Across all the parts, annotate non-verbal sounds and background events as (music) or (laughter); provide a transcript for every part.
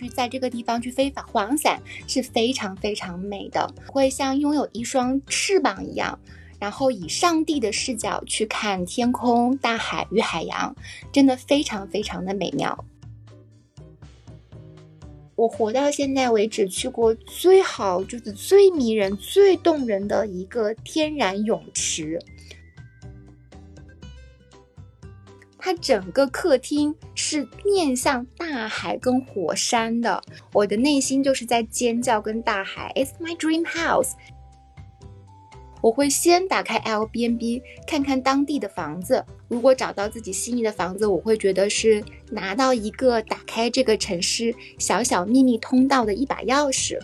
去在这个地方去飞滑翔伞是非常非常美的，会像拥有一双翅膀一样，然后以上帝的视角去看天空、大海与海洋，真的非常非常的美妙。我活到现在为止去过最好，就是最迷人、最动人的一个天然泳池。它整个客厅是面向大海跟火山的，我的内心就是在尖叫跟大海。It's my dream house。我会先打开 L B N B 看看当地的房子，如果找到自己心仪的房子，我会觉得是拿到一个打开这个城市小小秘密通道的一把钥匙。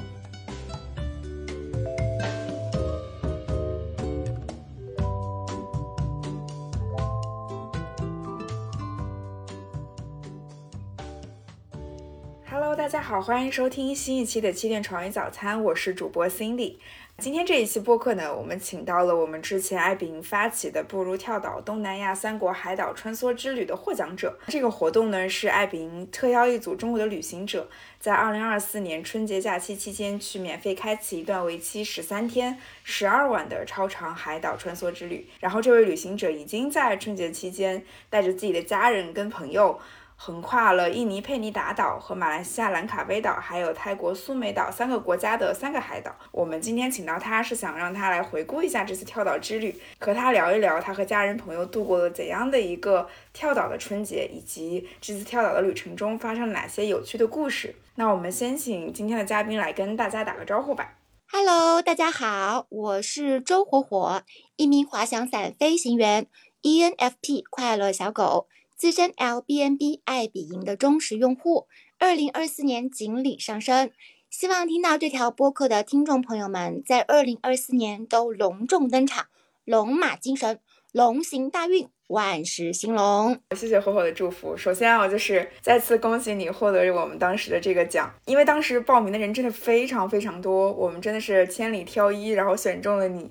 大家好，欢迎收听新一期的七点创意早餐，我是主播 Cindy。今天这一期播客呢，我们请到了我们之前爱彼迎发起的“不如跳岛东南亚三国海岛穿梭之旅”的获奖者。这个活动呢，是爱彼迎特邀一组中国的旅行者，在二零二四年春节假期期间去免费开启一段为期十三天、十二晚的超长海岛穿梭之旅。然后，这位旅行者已经在春节期间带着自己的家人跟朋友。横跨了印尼佩尼达岛和马来西亚兰卡威岛，还有泰国苏梅岛三个国家的三个海岛。我们今天请到他，是想让他来回顾一下这次跳岛之旅，和他聊一聊他和家人朋友度过了怎样的一个跳岛的春节，以及这次跳岛的旅程中发生了哪些有趣的故事。那我们先请今天的嘉宾来跟大家打个招呼吧。Hello，大家好，我是周火火，一名滑翔伞飞行员，ENFP 快乐小狗。资深 L B N B 爱彼迎的忠实用户，二零二四年锦鲤上升。希望听到这条播客的听众朋友们，在二零二四年都隆重登场，龙马精神，龙行大运，万事兴隆。谢谢火火的祝福。首先，我就是再次恭喜你获得我们当时的这个奖，因为当时报名的人真的非常非常多，我们真的是千里挑一，然后选中了你。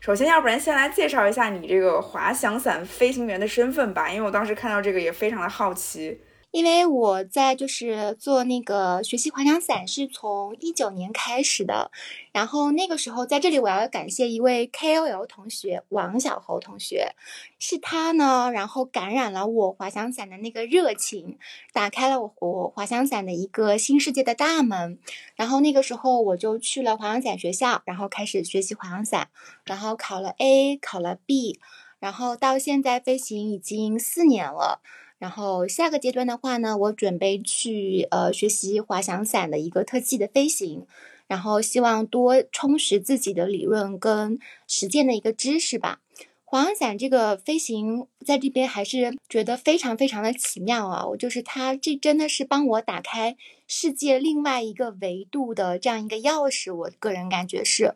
首先，要不然先来介绍一下你这个滑翔伞飞行员的身份吧，因为我当时看到这个也非常的好奇。因为我在就是做那个学习滑翔伞是从一九年开始的，然后那个时候在这里我要感谢一位 KOL 同学王小侯同学，是他呢，然后感染了我滑翔伞的那个热情，打开了我我滑翔伞的一个新世界的大门，然后那个时候我就去了滑翔伞学校，然后开始学习滑翔伞，然后考了 A，考了 B，然后到现在飞行已经四年了。然后下个阶段的话呢，我准备去呃学习滑翔伞的一个特技的飞行，然后希望多充实自己的理论跟实践的一个知识吧。滑翔伞这个飞行在这边还是觉得非常非常的奇妙啊！我就是它，这真的是帮我打开世界另外一个维度的这样一个钥匙。我个人感觉是，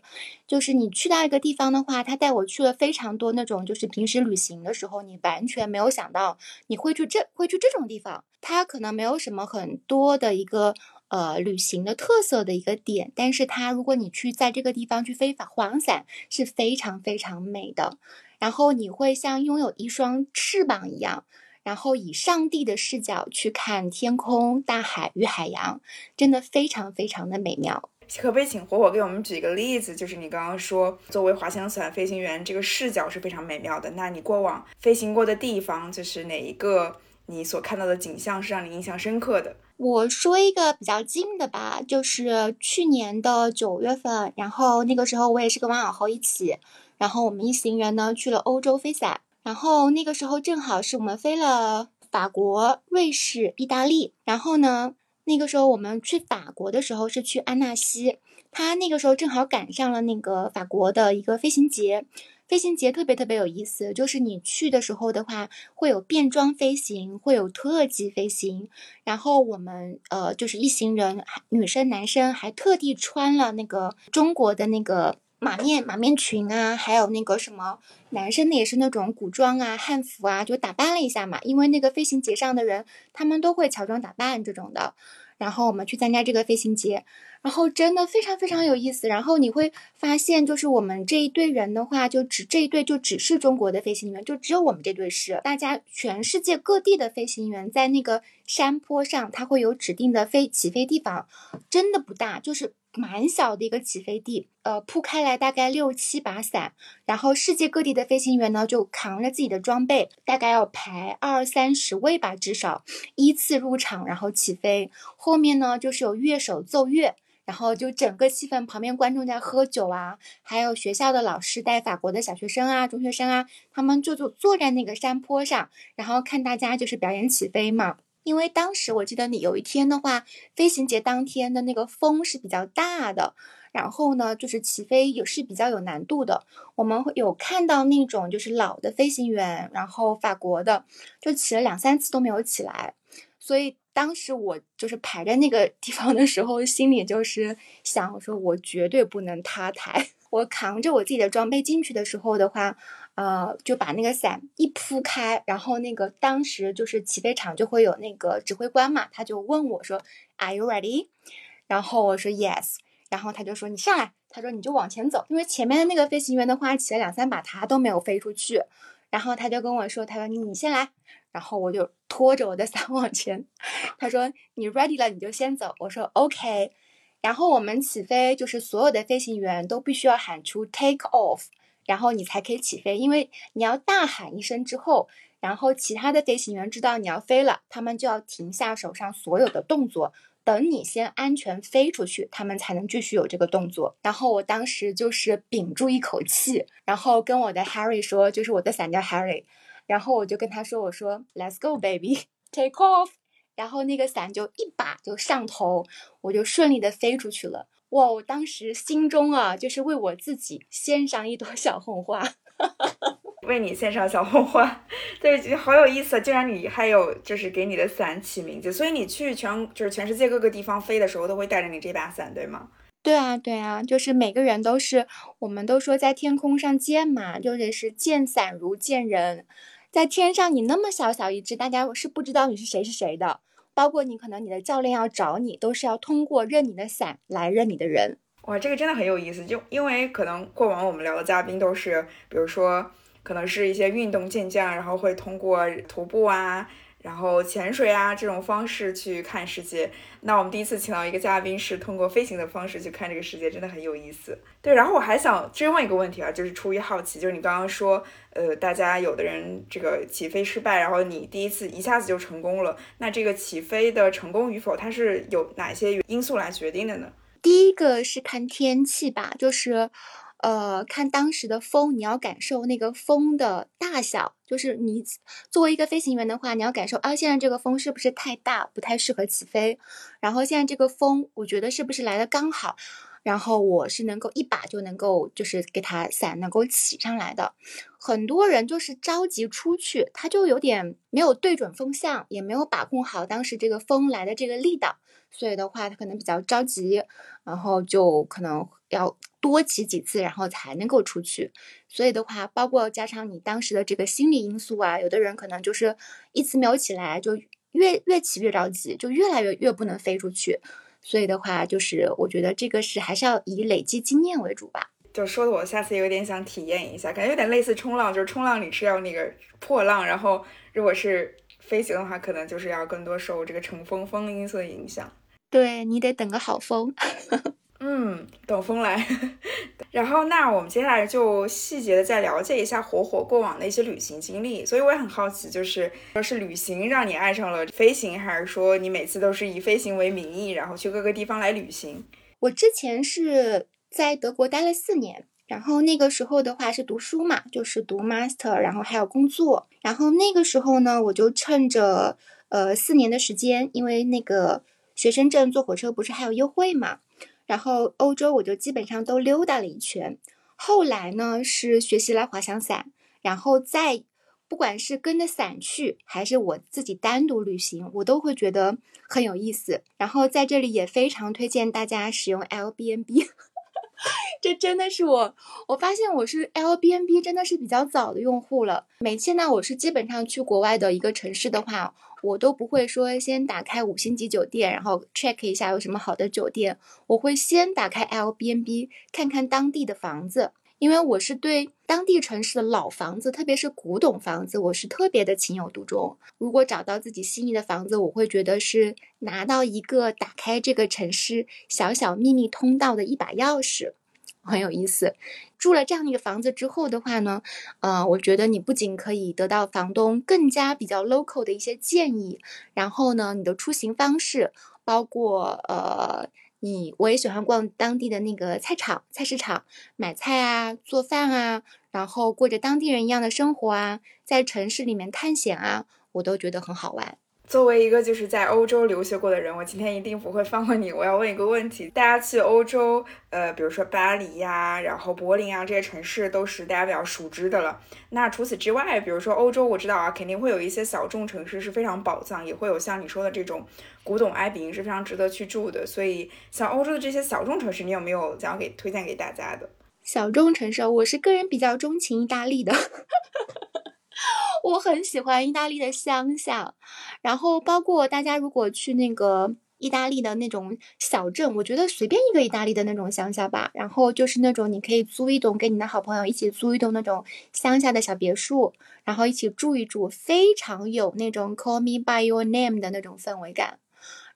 就是你去到一个地方的话，他带我去了非常多那种就是平时旅行的时候你完全没有想到你会去这会去这种地方。它可能没有什么很多的一个呃旅行的特色的一个点，但是它如果你去在这个地方去飞法滑翔伞是非常非常美的。然后你会像拥有一双翅膀一样，然后以上帝的视角去看天空、大海与海洋，真的非常非常的美妙。可不可以请火火给我们举一个例子？就是你刚刚说，作为滑翔伞飞行员，这个视角是非常美妙的。那你过往飞行过的地方，就是哪一个你所看到的景象是让你印象深刻的？我说一个比较近的吧，就是去年的九月份，然后那个时候我也是跟王小侯一起。然后我们一行人呢去了欧洲飞伞，然后那个时候正好是我们飞了法国、瑞士、意大利。然后呢，那个时候我们去法国的时候是去安纳西，他那个时候正好赶上了那个法国的一个飞行节。飞行节特别特别有意思，就是你去的时候的话，会有变装飞行，会有特技飞行。然后我们呃就是一行人，女生男生还特地穿了那个中国的那个。马面马面裙啊，还有那个什么男生的也是那种古装啊、汉服啊，就打扮了一下嘛。因为那个飞行节上的人，他们都会乔装打扮这种的。然后我们去参加这个飞行节，然后真的非常非常有意思。然后你会发现，就是我们这一队人的话，就只这一队就只是中国的飞行员，就只有我们这队是。大家全世界各地的飞行员在那个山坡上，它会有指定的飞起飞地方，真的不大，就是。蛮小的一个起飞地，呃，铺开来大概六七把伞，然后世界各地的飞行员呢就扛着自己的装备，大概要排二三十位吧，至少依次入场，然后起飞。后面呢就是有乐手奏乐，然后就整个气氛，旁边观众在喝酒啊，还有学校的老师带法国的小学生啊、中学生啊，他们就坐坐在那个山坡上，然后看大家就是表演起飞嘛。因为当时我记得你有一天的话，飞行节当天的那个风是比较大的，然后呢，就是起飞也是比较有难度的。我们有看到那种就是老的飞行员，然后法国的就起了两三次都没有起来，所以当时我就是排在那个地方的时候，心里就是想，我说我绝对不能塌台。(laughs) 我扛着我自己的装备进去的时候的话。呃，就把那个伞一铺开，然后那个当时就是起飞场就会有那个指挥官嘛，他就问我说：“Are you ready？” 然后我说：“Yes。”然后他就说：“你上来。”他说：“你就往前走，因为前面的那个飞行员的话起了两三把，他都没有飞出去。”然后他就跟我说：“他说你你先来。”然后我就拖着我的 (laughs) 伞往前。他说：“你 ready 了，你就先走。”我说：“OK。”然后我们起飞，就是所有的飞行员都必须要喊出 “take off”。然后你才可以起飞，因为你要大喊一声之后，然后其他的飞行员知道你要飞了，他们就要停下手上所有的动作，等你先安全飞出去，他们才能继续有这个动作。然后我当时就是屏住一口气，然后跟我的 Harry 说，就是我的伞叫 Harry，然后我就跟他说，我说 Let's go baby (laughs) take off，然后那个伞就一把就上头，我就顺利的飞出去了。哇！我当时心中啊，就是为我自己献上一朵 (laughs) 小红花，(laughs) 为你献上小红花，对，好有意思。竟然你还有就是给你的伞起名字，所以你去全就是全世界各个地方飞的时候，都会带着你这把伞，对吗？对啊，对啊，就是每个人都是，我们都说在天空上见嘛，就得是见伞如见人，在天上你那么小小一只，大家是不知道你是谁是谁的。包括你可能你的教练要找你，都是要通过认你的伞来认你的人。哇，这个真的很有意思。就因为可能过往我们聊的嘉宾都是，比如说可能是一些运动健将，然后会通过徒步啊。然后潜水啊这种方式去看世界，那我们第一次请到一个嘉宾是通过飞行的方式去看这个世界，真的很有意思。对，然后我还想追问一个问题啊，就是出于好奇，就是你刚刚说，呃，大家有的人这个起飞失败，然后你第一次一下子就成功了，那这个起飞的成功与否，它是有哪些因素来决定的呢？第一个是看天气吧，就是。呃，看当时的风，你要感受那个风的大小。就是你作为一个飞行员的话，你要感受啊，现在这个风是不是太大，不太适合起飞？然后现在这个风，我觉得是不是来的刚好？然后我是能够一把就能够，就是给它伞能够起上来的。很多人就是着急出去，他就有点没有对准风向，也没有把控好当时这个风来的这个力道，所以的话，他可能比较着急，然后就可能要。多骑几次，然后才能够出去。所以的话，包括加上你当时的这个心理因素啊，有的人可能就是一次没有起来，就越越骑越着急，就越来越越不能飞出去。所以的话，就是我觉得这个是还是要以累积经验为主吧。就说的我下次有点想体验一下，感觉有点类似冲浪，就是冲浪你是要那个破浪，然后如果是飞行的话，可能就是要更多受这个乘风风因素的影响。对你得等个好风。(laughs) 嗯，等风来。(laughs) 然后，那我们接下来就细节的再了解一下火火过往的一些旅行经历。所以我也很好奇，就是说是旅行让你爱上了飞行，还是说你每次都是以飞行为名义，然后去各个地方来旅行？我之前是在德国待了四年，然后那个时候的话是读书嘛，就是读 master，然后还有工作。然后那个时候呢，我就趁着呃四年的时间，因为那个学生证坐火车不是还有优惠嘛。然后欧洲我就基本上都溜达了一圈，后来呢是学习了滑翔伞，然后再不管是跟着伞去，还是我自己单独旅行，我都会觉得很有意思。然后在这里也非常推荐大家使用 L B N B，这真的是我，我发现我是 L B N B 真的是比较早的用户了。每次呢，我是基本上去国外的一个城市的话，我都不会说先打开五星级酒店，然后 check 一下有什么好的酒店，我会先打开 L B N B 看看当地的房子。因为我是对当地城市的老房子，特别是古董房子，我是特别的情有独钟。如果找到自己心仪的房子，我会觉得是拿到一个打开这个城市小小秘密通道的一把钥匙，很有意思。住了这样一个房子之后的话呢，呃，我觉得你不仅可以得到房东更加比较 local 的一些建议，然后呢，你的出行方式，包括呃。你我也喜欢逛当地的那个菜场、菜市场买菜啊、做饭啊，然后过着当地人一样的生活啊，在城市里面探险啊，我都觉得很好玩。作为一个就是在欧洲留学过的人，我今天一定不会放过你。我要问一个问题：大家去欧洲，呃，比如说巴黎呀，然后柏林啊这些城市，都是大家比较熟知的了。那除此之外，比如说欧洲，我知道啊，肯定会有一些小众城市是非常宝藏，也会有像你说的这种古董爱彼迎是非常值得去住的。所以，像欧洲的这些小众城市，你有没有想要给推荐给大家的？小众城市，我是个人比较钟情意大利的。(laughs) 我很喜欢意大利的乡下，然后包括大家如果去那个意大利的那种小镇，我觉得随便一个意大利的那种乡下吧，然后就是那种你可以租一栋，跟你的好朋友一起租一栋那种乡下的小别墅，然后一起住一住，非常有那种 Call Me by Your Name 的那种氛围感，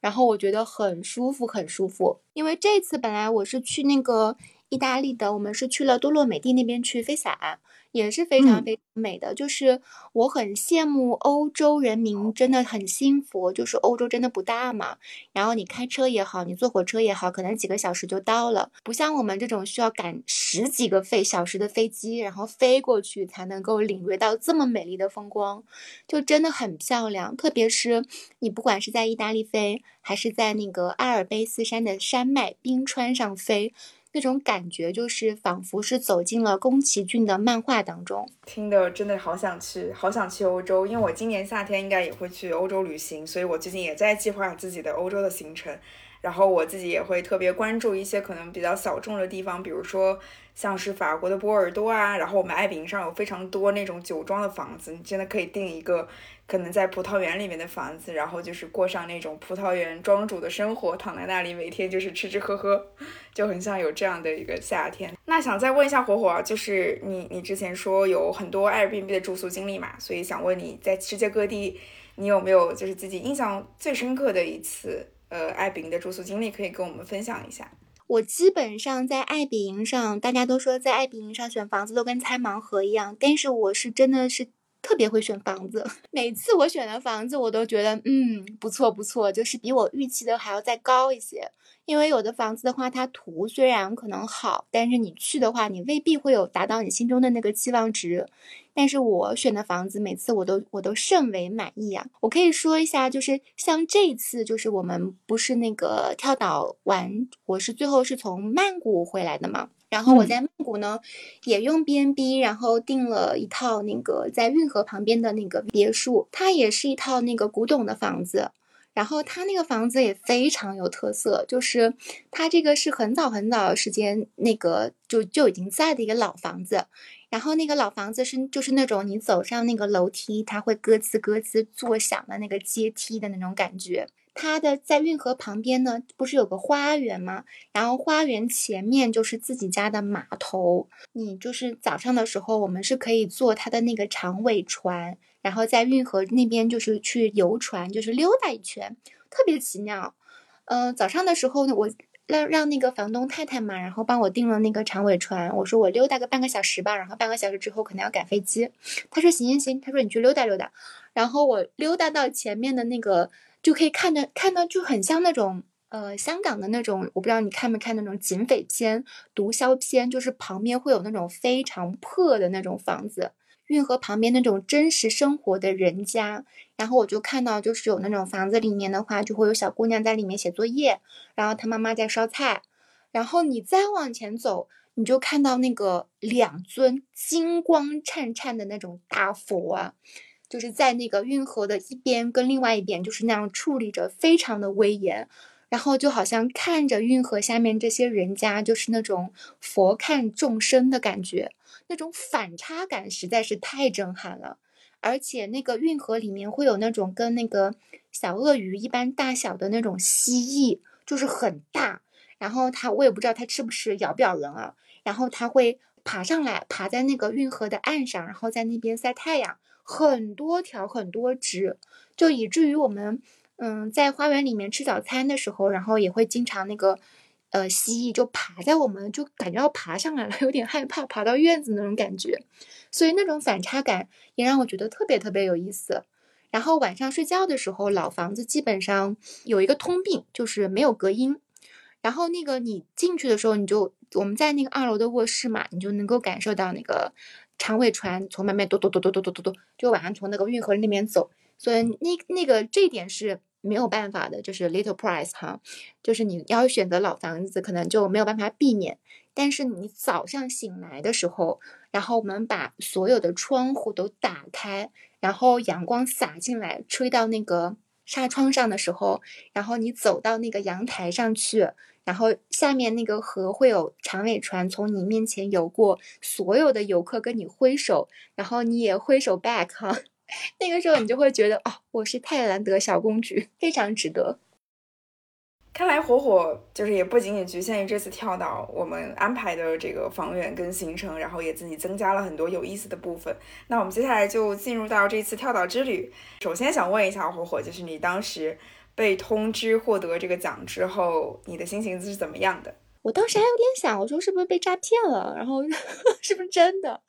然后我觉得很舒服，很舒服。因为这次本来我是去那个意大利的，我们是去了多洛美蒂那边去飞伞。也是非常非常美的，就是我很羡慕欧洲人民，真的很幸福。就是欧洲真的不大嘛，然后你开车也好，你坐火车也好，可能几个小时就到了，不像我们这种需要赶十几个飞小时的飞机，然后飞过去才能够领略到这么美丽的风光，就真的很漂亮。特别是你不管是在意大利飞，还是在那个阿尔卑斯山的山脉冰川上飞。那种感觉就是仿佛是走进了宫崎骏的漫画当中，听的真的好想去，好想去欧洲，因为我今年夏天应该也会去欧洲旅行，所以我最近也在计划自己的欧洲的行程，然后我自己也会特别关注一些可能比较小众的地方，比如说像是法国的波尔多啊，然后我们爱彼迎上有非常多那种酒庄的房子，你真的可以订一个。可能在葡萄园里面的房子，然后就是过上那种葡萄园庄主的生活，躺在那里每天就是吃吃喝喝，就很像有这样的一个夏天。那想再问一下火火啊，就是你你之前说有很多 Airbnb 的住宿经历嘛，所以想问你在世界各地，你有没有就是自己印象最深刻的一次呃爱彼迎的住宿经历，可以跟我们分享一下？我基本上在爱彼迎上，大家都说在爱彼迎上选房子都跟猜盲盒一样，但是我是真的是。特别会选房子，(laughs) 每次我选的房子，我都觉得嗯不错不错，就是比我预期的还要再高一些。因为有的房子的话，它图虽然可能好，但是你去的话，你未必会有达到你心中的那个期望值。但是我选的房子，每次我都我都甚为满意啊！我可以说一下，就是像这次，就是我们不是那个跳岛玩，我是最后是从曼谷回来的嘛。然后我在曼谷呢，也用 B N B，然后订了一套那个在运河旁边的那个别墅，它也是一套那个古董的房子。然后它那个房子也非常有特色，就是它这个是很早很早的时间那个就就已经在的一个老房子。然后那个老房子是就是那种你走上那个楼梯，它会咯吱咯吱作响的那个阶梯的那种感觉。它的在运河旁边呢，不是有个花园吗？然后花园前面就是自己家的码头。你就是早上的时候，我们是可以坐它的那个长尾船，然后在运河那边就是去游船，就是溜达一圈，特别奇妙。嗯，早上的时候呢，我让让那个房东太太嘛，然后帮我订了那个长尾船。我说我溜达个半个小时吧，然后半个小时之后可能要赶飞机。他说行行行，他说你去溜达溜达。然后我溜达到前面的那个。就可以看着看到就很像那种呃香港的那种，我不知道你看没看那种警匪片、毒枭片，就是旁边会有那种非常破的那种房子，运河旁边那种真实生活的人家。然后我就看到就是有那种房子里面的话，就会有小姑娘在里面写作业，然后她妈妈在烧菜。然后你再往前走，你就看到那个两尊金光灿灿的那种大佛啊。就是在那个运河的一边跟另外一边，就是那样矗立着，非常的威严。然后就好像看着运河下面这些人家，就是那种佛看众生的感觉，那种反差感实在是太震撼了。而且那个运河里面会有那种跟那个小鳄鱼一般大小的那种蜥蜴，就是很大。然后它我也不知道它吃不吃，咬不咬人啊？然后它会爬上来，爬在那个运河的岸上，然后在那边晒太阳，很多条很多只，就以至于我们嗯在花园里面吃早餐的时候，然后也会经常那个呃蜥蜴就爬在我们，就感觉要爬上来了，(laughs) 有点害怕，爬到院子那种感觉。所以那种反差感也让我觉得特别特别有意思。然后晚上睡觉的时候，老房子基本上有一个通病，就是没有隔音。然后那个你进去的时候，你就我们在那个二楼的卧室嘛，你就能够感受到那个长尾船从外面嘟嘟嘟嘟嘟嘟嘟嘟，就晚上从那个运河那边走。所以那那个这一点是没有办法的，就是 little price 哈，就是你要选择老房子，可能就没有办法避免。但是你早上醒来的时候，然后我们把所有的窗户都打开，然后阳光洒进来，吹到那个纱窗上的时候，然后你走到那个阳台上去，然后下面那个河会有长尾船从你面前游过，所有的游客跟你挥手，然后你也挥手 back 哈，那个时候你就会觉得哦，我是泰兰德小公举，非常值得。看来火火就是也不仅仅局限于这次跳岛我们安排的这个房源跟行程，然后也自己增加了很多有意思的部分。那我们接下来就进入到这次跳岛之旅。首先想问一下火火，就是你当时被通知获得这个奖之后，你的心情是怎么样的？我当时还有点想，我说是不是被诈骗了，然后 (laughs) 是不是真的？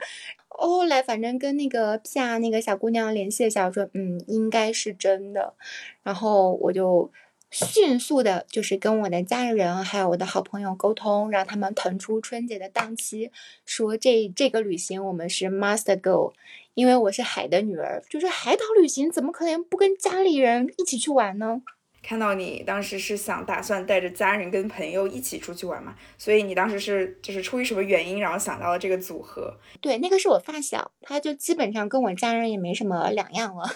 后来反正跟那个 P.R. 那个小姑娘联系一下，我说嗯，应该是真的。然后我就。迅速的，就是跟我的家人还有我的好朋友沟通，让他们腾出春节的档期，说这这个旅行我们是 must go，因为我是海的女儿，就是海岛旅行怎么可能不跟家里人一起去玩呢？看到你当时是想打算带着家人跟朋友一起出去玩嘛，所以你当时是就是出于什么原因，然后想到了这个组合？对，那个是我发小，他就基本上跟我家人也没什么两样了，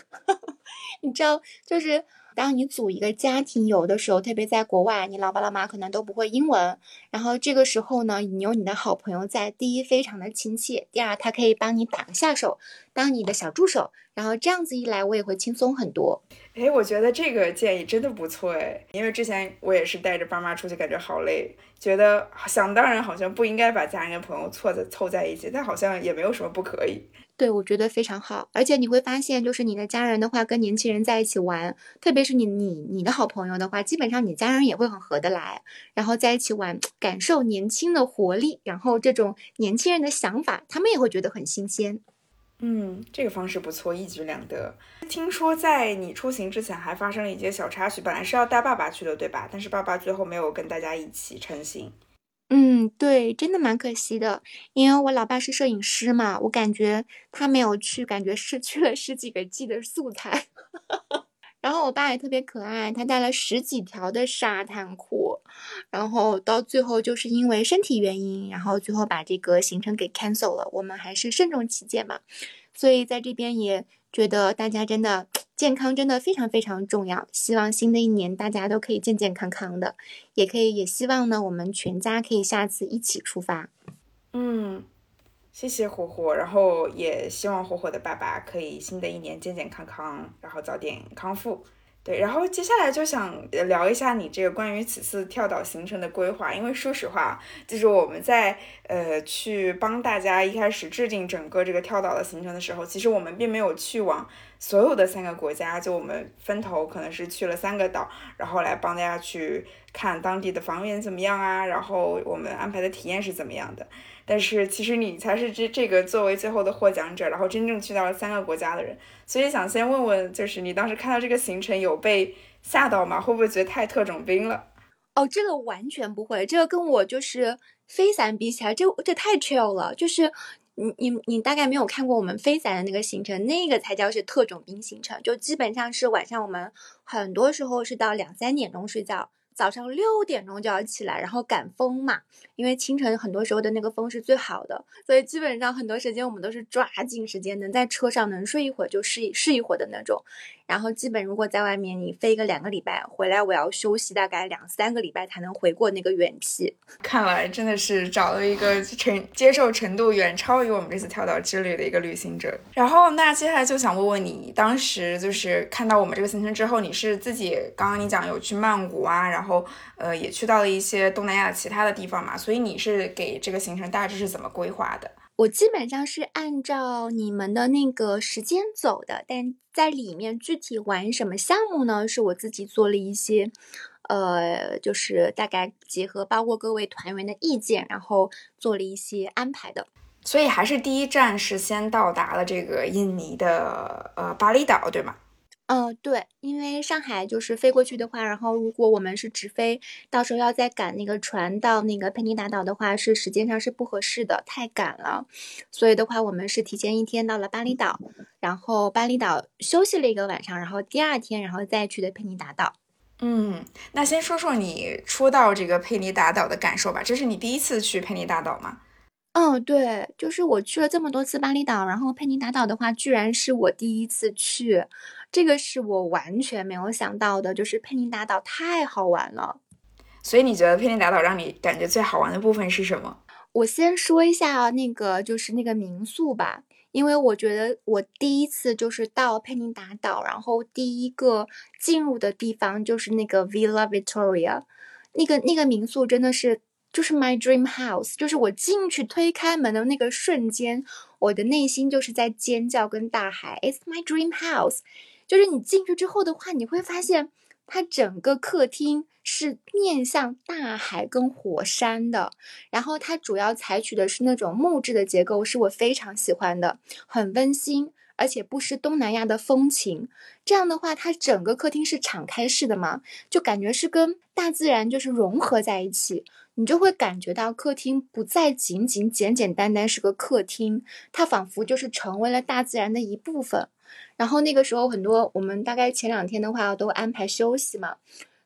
(laughs) 你知道，就是。当你组一个家庭游的时候，特别在国外，你老爸老妈可能都不会英文。然后这个时候呢，你有你的好朋友在，第一非常的亲切，第二他可以帮你打个下手，当你的小助手。然后这样子一来，我也会轻松很多。哎，我觉得这个建议真的不错哎，因为之前我也是带着爸妈出去，感觉好累，觉得想当然好像不应该把家人跟朋友凑在凑在一起，但好像也没有什么不可以。对，我觉得非常好，而且你会发现，就是你的家人的话，跟年轻人在一起玩，特别是你你你的好朋友的话，基本上你家人也会很合得来，然后在一起玩，感受年轻的活力，然后这种年轻人的想法，他们也会觉得很新鲜。嗯，这个方式不错，一举两得。听说在你出行之前还发生了一些小插曲，本来是要带爸爸去的，对吧？但是爸爸最后没有跟大家一起成行。嗯，对，真的蛮可惜的，因为我老爸是摄影师嘛，我感觉他没有去，感觉失去了十几个 G 的素材。(laughs) 然后我爸也特别可爱，他带了十几条的沙滩裤，然后到最后就是因为身体原因，然后最后把这个行程给 cancel 了。我们还是慎重起见嘛，所以在这边也。觉得大家真的健康真的非常非常重要，希望新的一年大家都可以健健康康的，也可以也希望呢我们全家可以下次一起出发。嗯，谢谢火火，然后也希望火火的爸爸可以新的一年健健康康，然后早点康复。对，然后接下来就想聊一下你这个关于此次跳岛行程的规划，因为说实话，就是我们在呃去帮大家一开始制定整个这个跳岛的行程的时候，其实我们并没有去往所有的三个国家，就我们分头可能是去了三个岛，然后来帮大家去看当地的房源怎么样啊，然后我们安排的体验是怎么样的。但是其实你才是这这个作为最后的获奖者，然后真正去到了三个国家的人，所以想先问问，就是你当时看到这个行程有被吓到吗？会不会觉得太特种兵了？哦，这个完全不会，这个跟我就是飞伞比起来，这这太 chill 了。就是你你你大概没有看过我们飞伞的那个行程，那个才叫是特种兵行程，就基本上是晚上我们很多时候是到两三点钟睡觉。早上六点钟就要起来，然后赶风嘛，因为清晨很多时候的那个风是最好的，所以基本上很多时间我们都是抓紧时间，能在车上能睡一会儿就睡睡一会儿的那种。然后基本如果在外面你飞个两个礼拜回来，我要休息大概两三个礼拜才能回过那个远期。看来真的是找了一个承接受程度远超于我们这次跳岛之旅的一个旅行者。然后那接下来就想问问你，当时就是看到我们这个行程之后，你是自己刚刚你讲有去曼谷啊，然后呃也去到了一些东南亚其他的地方嘛，所以你是给这个行程大致是怎么规划的？我基本上是按照你们的那个时间走的，但在里面具体玩什么项目呢？是我自己做了一些，呃，就是大概结合包括各位团员的意见，然后做了一些安排的。所以还是第一站是先到达了这个印尼的呃巴厘岛，对吗？嗯，对，因为上海就是飞过去的话，然后如果我们是直飞，到时候要再赶那个船到那个佩尼达岛的话，是时间上是不合适的，太赶了。所以的话，我们是提前一天到了巴厘岛，然后巴厘岛休息了一个晚上，然后第二天然后再去的佩尼达岛。嗯，那先说说你初到这个佩尼达岛的感受吧，这是你第一次去佩尼达岛吗？嗯，对，就是我去了这么多次巴厘岛，然后佩尼达岛的话，居然是我第一次去。这个是我完全没有想到的，就是佩妮达岛太好玩了。所以你觉得佩妮达岛让你感觉最好玩的部分是什么？我先说一下那个，就是那个民宿吧，因为我觉得我第一次就是到佩妮达岛，然后第一个进入的地方就是那个 Villa Victoria，那个那个民宿真的是就是 my dream house，就是我进去推开门的那个瞬间，我的内心就是在尖叫跟大喊，It's my dream house。就是你进去之后的话，你会发现它整个客厅是面向大海跟火山的，然后它主要采取的是那种木质的结构，是我非常喜欢的，很温馨，而且不失东南亚的风情。这样的话，它整个客厅是敞开式的嘛，就感觉是跟大自然就是融合在一起，你就会感觉到客厅不再仅仅简简单单是个客厅，它仿佛就是成为了大自然的一部分。然后那个时候很多，我们大概前两天的话都安排休息嘛，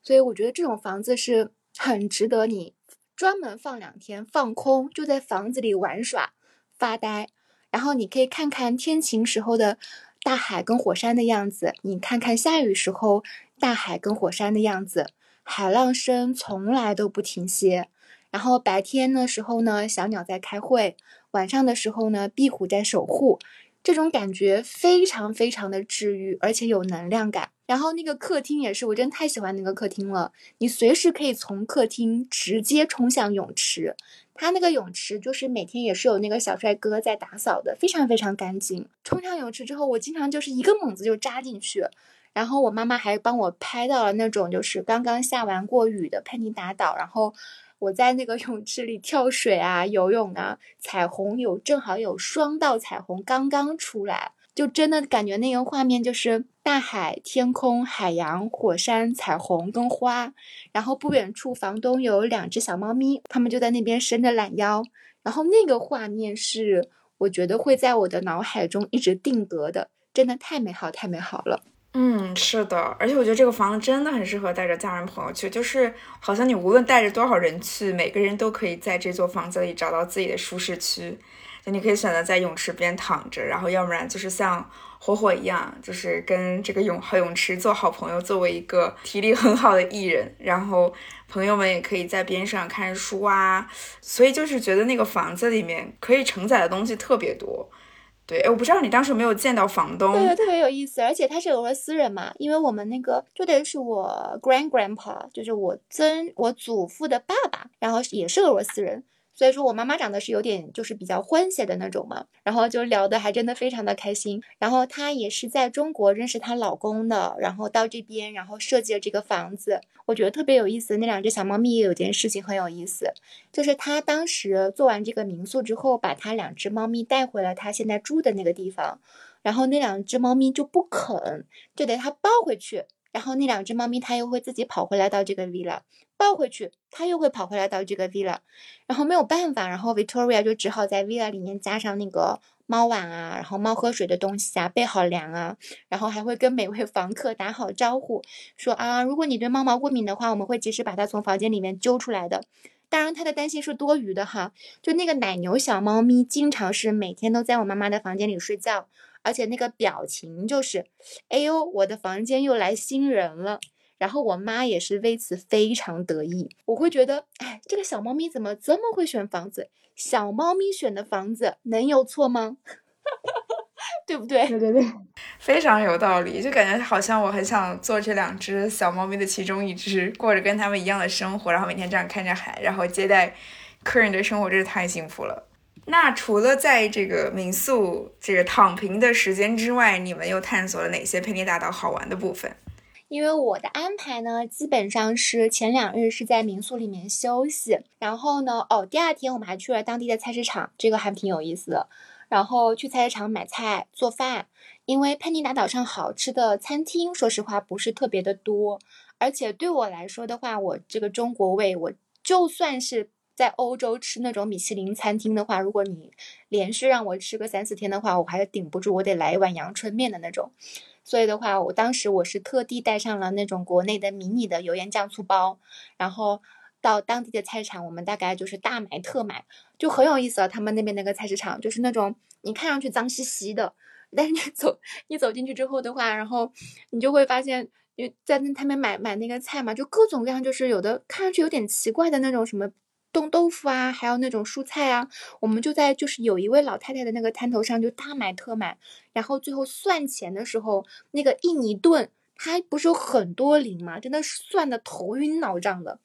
所以我觉得这种房子是很值得你专门放两天放空，就在房子里玩耍发呆，然后你可以看看天晴时候的大海跟火山的样子，你看看下雨时候大海跟火山的样子，海浪声从来都不停歇。然后白天的时候呢，小鸟在开会；晚上的时候呢，壁虎在守护。这种感觉非常非常的治愈，而且有能量感。然后那个客厅也是，我真太喜欢那个客厅了。你随时可以从客厅直接冲向泳池，它那个泳池就是每天也是有那个小帅哥在打扫的，非常非常干净。冲上泳池之后，我经常就是一个猛子就扎进去。然后我妈妈还帮我拍到了那种就是刚刚下完过雨的佩尼达岛，然后。我在那个泳池里跳水啊，游泳啊，彩虹有正好有双道彩虹刚刚出来，就真的感觉那个画面就是大海、天空、海洋、火山、彩虹跟花，然后不远处房东有两只小猫咪，它们就在那边伸着懒腰，然后那个画面是我觉得会在我的脑海中一直定格的，真的太美好，太美好了。嗯，是的，而且我觉得这个房子真的很适合带着家人朋友去，就是好像你无论带着多少人去，每个人都可以在这座房子里找到自己的舒适区。就你可以选择在泳池边躺着，然后要不然就是像火火一样，就是跟这个泳泳池做好朋友，作为一个体力很好的艺人，然后朋友们也可以在边上看书啊。所以就是觉得那个房子里面可以承载的东西特别多。对，我不知道你当时有没有见到房东，对，特别有意思，而且他是俄罗斯人嘛，因为我们那个就等于是我 grand grandpa，就是我曾我祖父的爸爸，然后也是俄罗斯人。所以说我妈妈长得是有点就是比较欢谐的那种嘛，然后就聊的还真的非常的开心。然后她也是在中国认识她老公的，然后到这边然后设计了这个房子，我觉得特别有意思。那两只小猫咪也有件事情很有意思，就是她当时做完这个民宿之后，把她两只猫咪带回了她现在住的那个地方，然后那两只猫咪就不肯，就得她抱回去。然后那两只猫咪它又会自己跑回来到这个 villa，抱回去，它又会跑回来到这个 villa，然后没有办法，然后 Victoria 就只好在 villa 里面加上那个猫碗啊，然后猫喝水的东西啊，备好粮啊，然后还会跟每位房客打好招呼，说啊，如果你对猫毛过敏的话，我们会及时把它从房间里面揪出来的。当然他的担心是多余的哈。就那个奶牛小猫咪，经常是每天都在我妈妈的房间里睡觉，而且那个表情就是，哎呦，我的房间又来新人了。然后我妈也是为此非常得意。我会觉得，哎，这个小猫咪怎么这么会选房子？小猫咪选的房子能有错吗？(laughs) 对不对？对对对，(laughs) 非常有道理。就感觉好像我很想做这两只小猫咪的其中一只，过着跟它们一样的生活，然后每天这样看着海，然后接待客人的生活，真是太幸福了。那除了在这个民宿这个躺平的时间之外，你们又探索了哪些佩妮大岛好玩的部分？因为我的安排呢，基本上是前两日是在民宿里面休息，然后呢，哦，第二天我们还去了当地的菜市场，这个还挺有意思的。然后去菜市场买菜做饭，因为佩妮达岛上好吃的餐厅，说实话不是特别的多，而且对我来说的话，我这个中国胃，我就算是在欧洲吃那种米其林餐厅的话，如果你连续让我吃个三四天的话，我还是顶不住，我得来一碗阳春面的那种。所以的话，我当时我是特地带上了那种国内的迷你的油盐酱醋包，然后到当地的菜市场，我们大概就是大买特买，就很有意思啊。他们那边那个菜市场就是那种你看上去脏兮兮的，但是你走你走进去之后的话，然后你就会发现，因为在那他们买买那个菜嘛，就各种各样，就是有的看上去有点奇怪的那种什么。冻豆腐啊，还有那种蔬菜啊，我们就在就是有一位老太太的那个摊头上就大买特买，然后最后算钱的时候，那个印尼盾它不是有很多零嘛，真的是算的头晕脑胀的。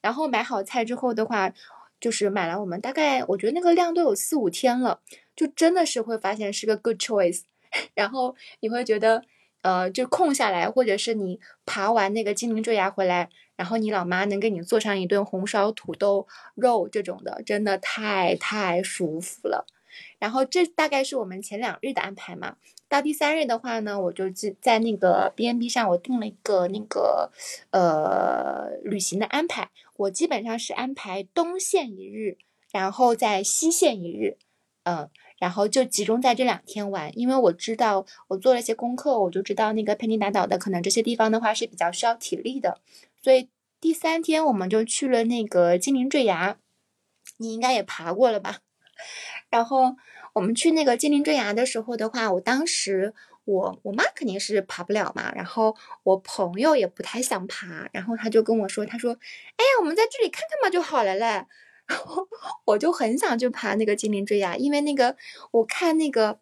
然后买好菜之后的话，就是买了我们大概我觉得那个量都有四五天了，就真的是会发现是个 good choice。(laughs) 然后你会觉得，呃，就空下来，或者是你爬完那个精灵坠崖回来。然后你老妈能给你做上一顿红烧土豆肉这种的，真的太太舒服了。然后这大概是我们前两日的安排嘛。到第三日的话呢，我就在在那个 B N B 上我定了一个那个呃旅行的安排。我基本上是安排东线一日，然后在西线一日，嗯，然后就集中在这两天玩。因为我知道我做了一些功课，我就知道那个佩妮达岛的可能这些地方的话是比较需要体力的。所以第三天我们就去了那个精灵坠崖，你应该也爬过了吧？然后我们去那个精灵坠崖的时候的话，我当时我我妈肯定是爬不了嘛，然后我朋友也不太想爬，然后他就跟我说，他说：“哎呀，我们在这里看看嘛就好了嘞。(laughs) ”然后我就很想去爬那个精灵坠崖，因为那个我看那个。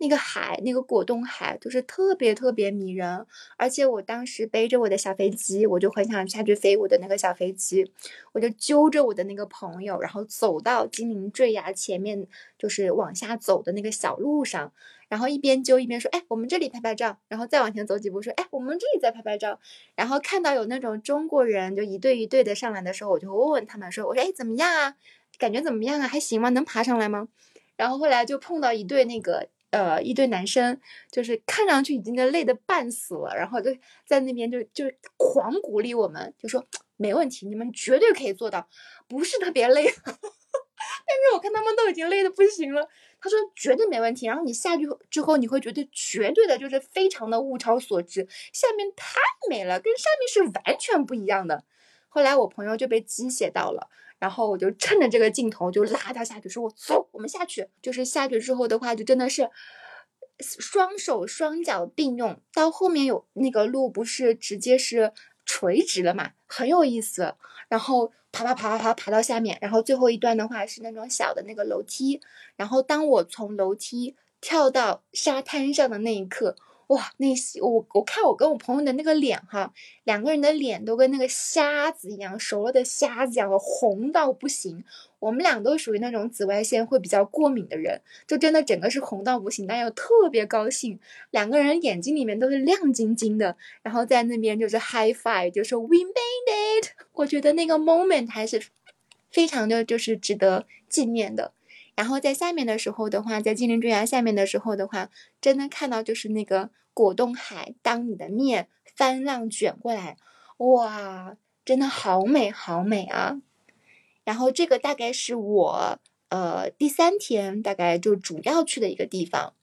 那个海，那个果冻海，就是特别特别迷人。而且我当时背着我的小飞机，我就很想下去飞我的那个小飞机。我就揪着我的那个朋友，然后走到精灵坠崖前面，就是往下走的那个小路上，然后一边揪一边说：“哎，我们这里拍拍照。”然后再往前走几步说：“哎，我们这里再拍拍照。”然后看到有那种中国人就一对一对的上来的时候，我就问问他们说：“我说哎，怎么样啊？感觉怎么样啊？还行吗？能爬上来吗？”然后后来就碰到一对那个。呃，一堆男生就是看上去已经累得半死了，然后就在那边就就狂鼓励我们，就说没问题，你们绝对可以做到，不是特别累。(laughs) 但是我看他们都已经累得不行了，他说绝对没问题。然后你下去之后，你会觉得绝对的就是非常的物超所值，下面太美了，跟上面是完全不一样的。后来我朋友就被鸡血到了。然后我就趁着这个镜头就拉他下去，说：“我走，我们下去。”就是下去之后的话，就真的是双手双脚并用。到后面有那个路不是直接是垂直了嘛，很有意思。然后爬爬爬爬爬爬到下面，然后最后一段的话是那种小的那个楼梯。然后当我从楼梯跳到沙滩上的那一刻。哇，那我我看我跟我朋友的那个脸哈，两个人的脸都跟那个瞎子一样，熟了的瞎子一样，红到不行。我们俩都属于那种紫外线会比较过敏的人，就真的整个是红到不行，但又特别高兴。两个人眼睛里面都是亮晶晶的，然后在那边就是 high five，就说 we made it。我觉得那个 moment 还是非常的就是值得纪念的。然后在下面的时候的话，在精灵坠崖下面的时候的话，真的看到就是那个果冻海当你的面翻浪卷过来，哇，真的好美好美啊！然后这个大概是我呃第三天大概就主要去的一个地方。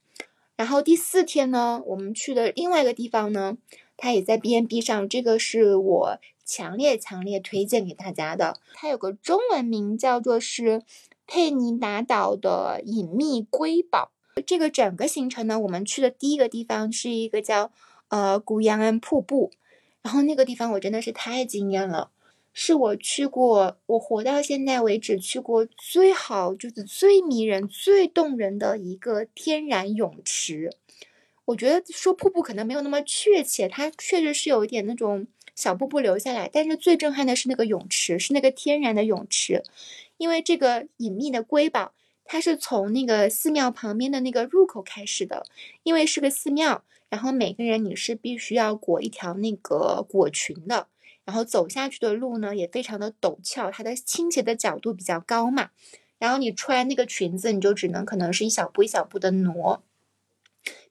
然后第四天呢，我们去的另外一个地方呢，它也在 B N B 上，这个是我强烈强烈推荐给大家的。它有个中文名叫做是佩尼达岛的隐秘瑰宝。这个整个行程呢，我们去的第一个地方是一个叫呃古阳恩瀑布，然后那个地方我真的是太惊艳了，是我去过我活到现在为止去过最好就是最迷人、最动人的一个天然泳池。我觉得说瀑布可能没有那么确切，它确实是有一点那种小瀑布流下来，但是最震撼的是那个泳池，是那个天然的泳池，因为这个隐秘的瑰宝。它是从那个寺庙旁边的那个入口开始的，因为是个寺庙，然后每个人你是必须要裹一条那个裹裙的，然后走下去的路呢也非常的陡峭，它的倾斜的角度比较高嘛，然后你穿那个裙子，你就只能可能是一小步一小步的挪，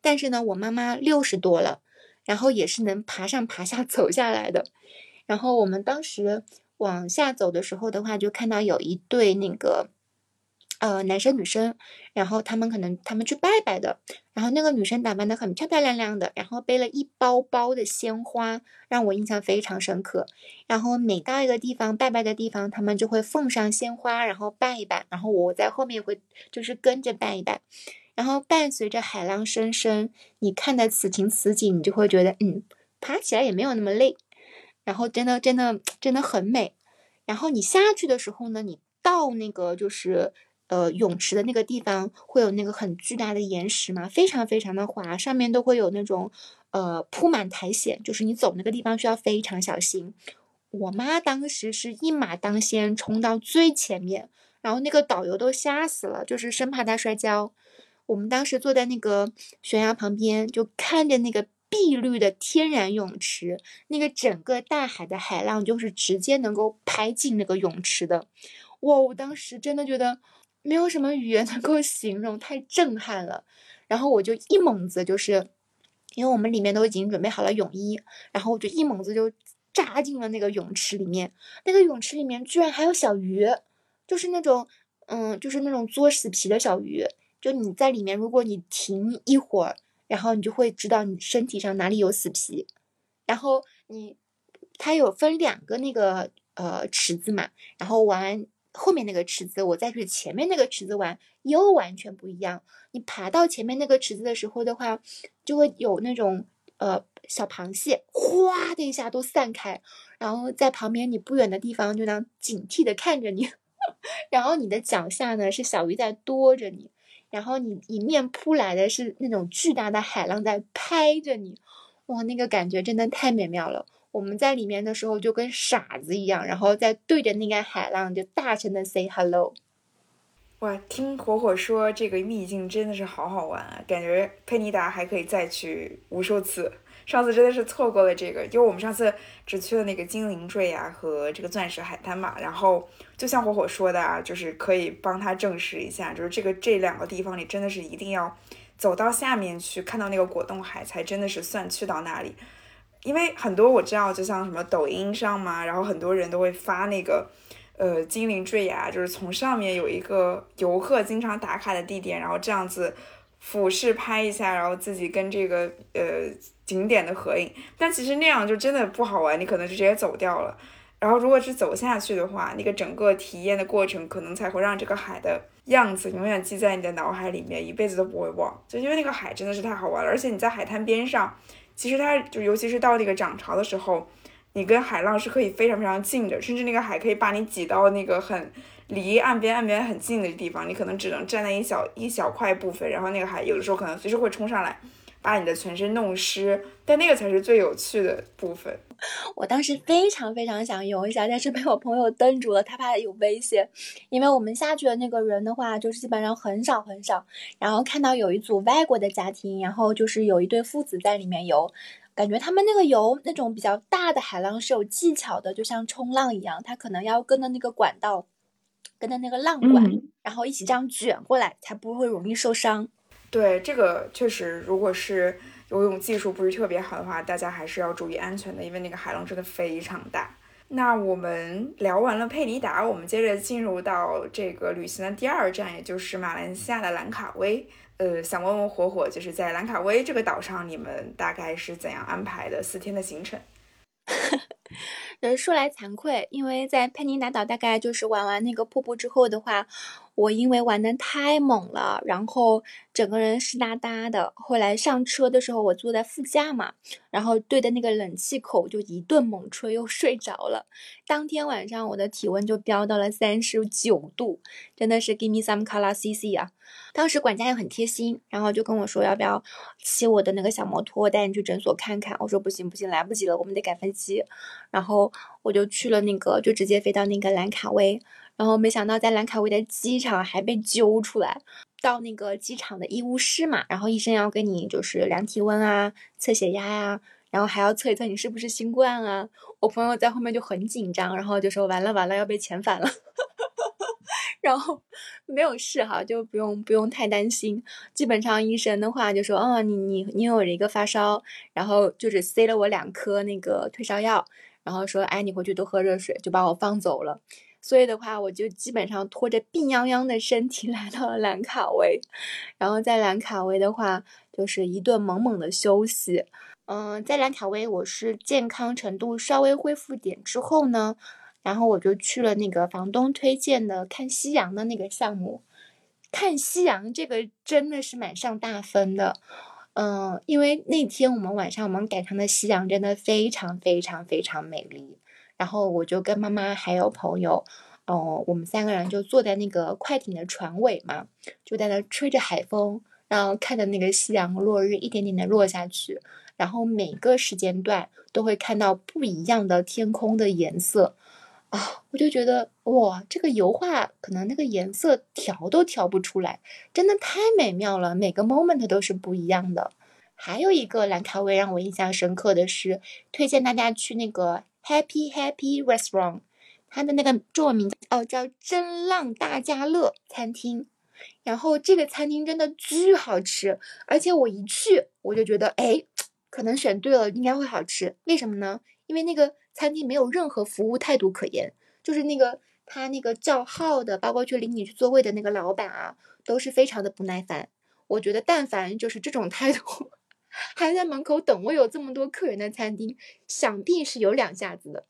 但是呢，我妈妈六十多了，然后也是能爬上爬下 (laughs) 走下来的，然后我们当时往下走的时候的话，就看到有一对那个。呃，男生女生，然后他们可能他们去拜拜的，然后那个女生打扮的很漂漂亮亮的，然后背了一包包的鲜花，让我印象非常深刻。然后每到一个地方拜拜的地方，他们就会奉上鲜花，然后拜一拜，然后我在后面会就是跟着拜一拜。然后伴随着海浪声声，你看的此情此景，你就会觉得嗯，爬起来也没有那么累，然后真的真的真的很美。然后你下去的时候呢，你到那个就是。呃，泳池的那个地方会有那个很巨大的岩石嘛，非常非常的滑，上面都会有那种呃铺满苔藓，就是你走那个地方需要非常小心。我妈当时是一马当先冲到最前面，然后那个导游都吓死了，就是生怕她摔跤。我们当时坐在那个悬崖旁边，就看着那个碧绿的天然泳池，那个整个大海的海浪就是直接能够拍进那个泳池的。哇，我当时真的觉得。没有什么语言能够 (laughs) 形容，太震撼了。然后我就一猛子，就是因为我们里面都已经准备好了泳衣，然后我就一猛子就扎进了那个泳池里面。那个泳池里面居然还有小鱼，就是那种，嗯，就是那种作死皮的小鱼。就你在里面，如果你停一会儿，然后你就会知道你身体上哪里有死皮。然后你，它有分两个那个呃池子嘛，然后玩。后面那个池子，我再去前面那个池子玩，又完全不一样。你爬到前面那个池子的时候的话，就会有那种呃小螃蟹，哗的一下都散开，然后在旁边你不远的地方就那警惕的看着你，(laughs) 然后你的脚下呢是小鱼在多着你，然后你迎面扑来的是那种巨大的海浪在拍着你，哇，那个感觉真的太美妙了。我们在里面的时候就跟傻子一样，然后在对着那个海浪就大声的 say hello。哇，听火火说这个秘境真的是好好玩啊，感觉佩妮达还可以再去无数次。上次真的是错过了这个，因为我们上次只去了那个精灵坠崖和这个钻石海滩嘛。然后就像火火说的啊，就是可以帮他证实一下，就是这个这两个地方你真的是一定要走到下面去看到那个果冻海，才真的是算去到那里。因为很多我知道，就像什么抖音上嘛，然后很多人都会发那个，呃，精灵坠崖，就是从上面有一个游客经常打卡的地点，然后这样子俯视拍一下，然后自己跟这个呃景点的合影。但其实那样就真的不好玩，你可能就直接走掉了。然后如果是走下去的话，那个整个体验的过程，可能才会让这个海的样子永远记在你的脑海里面，一辈子都不会忘。就因为那个海真的是太好玩了，而且你在海滩边上。其实它就，尤其是到那个涨潮的时候，你跟海浪是可以非常非常近的，甚至那个海可以把你挤到那个很离岸边岸边很近的地方，你可能只能站在一小一小块部分，然后那个海有的时候可能随时会冲上来，把你的全身弄湿，但那个才是最有趣的部分。我当时非常非常想游一下，但是被我朋友蹬住了，他怕有危险。因为我们下去的那个人的话，就是基本上很少很少。然后看到有一组外国的家庭，然后就是有一对父子在里面游，感觉他们那个游那种比较大的海浪是有技巧的，就像冲浪一样，他可能要跟着那个管道，跟着那个浪管，然后一起这样卷过来，才不会容易受伤。对，这个确实，如果是。游泳技术不是特别好的话，大家还是要注意安全的，因为那个海浪真的非常大。那我们聊完了佩尼达，我们接着进入到这个旅行的第二站，也就是马来西亚的兰卡威。呃，想问问火火，就是在兰卡威这个岛上，你们大概是怎样安排的四天的行程？呃，说来惭愧，因为在佩尼达岛大概就是玩完那个瀑布之后的话。我因为玩的太猛了，然后整个人湿哒哒的。后来上车的时候，我坐在副驾嘛，然后对着那个冷气口就一顿猛吹，又睡着了。当天晚上我的体温就飙到了三十九度，真的是 give me some color CC 啊！当时管家也很贴心，然后就跟我说要不要骑我的那个小摩托带你去诊所看看。我说不行不行，来不及了，我们得赶飞机。然后我就去了那个，就直接飞到那个兰卡威。然后没想到在兰卡威的机场还被揪出来，到那个机场的医务室嘛，然后医生要跟你就是量体温啊、测血压呀，然后还要测一测你是不是新冠啊。我朋友在后面就很紧张，然后就说完了完了要被遣返了，(laughs) 然后没有事哈，就不用不用太担心。基本上医生的话就说，哦你你你有一个发烧，然后就只塞了我两颗那个退烧药，然后说哎你回去多喝热水，就把我放走了。所以的话，我就基本上拖着病殃殃的身体 (laughs) 来到了兰卡威，然后在兰卡威的话，就是一顿猛猛的休息。嗯，在兰卡威，我是健康程度稍微恢复点之后呢，然后我就去了那个房东推荐的看夕阳的那个项目。看夕阳这个真的是蛮上大分的，嗯，因为那天我们晚上我们赶上的夕阳真的非常非常非常美丽。然后我就跟妈妈还有朋友，哦，我们三个人就坐在那个快艇的船尾嘛，就在那吹着海风，然后看着那个夕阳落日一点点的落下去，然后每个时间段都会看到不一样的天空的颜色，啊，我就觉得哇，这个油画可能那个颜色调都调不出来，真的太美妙了，每个 moment 都是不一样的。还有一个兰卡威让我印象深刻的是，推荐大家去那个。Happy Happy Restaurant，它的那个中文名字哦叫真浪大家乐餐厅，然后这个餐厅真的巨好吃，而且我一去我就觉得哎，可能选对了，应该会好吃。为什么呢？因为那个餐厅没有任何服务态度可言，就是那个他那个叫号的，包括去领你去座位的那个老板啊，都是非常的不耐烦。我觉得但凡就是这种态度。还在门口等我，有这么多客人的餐厅，想必是有两下子的。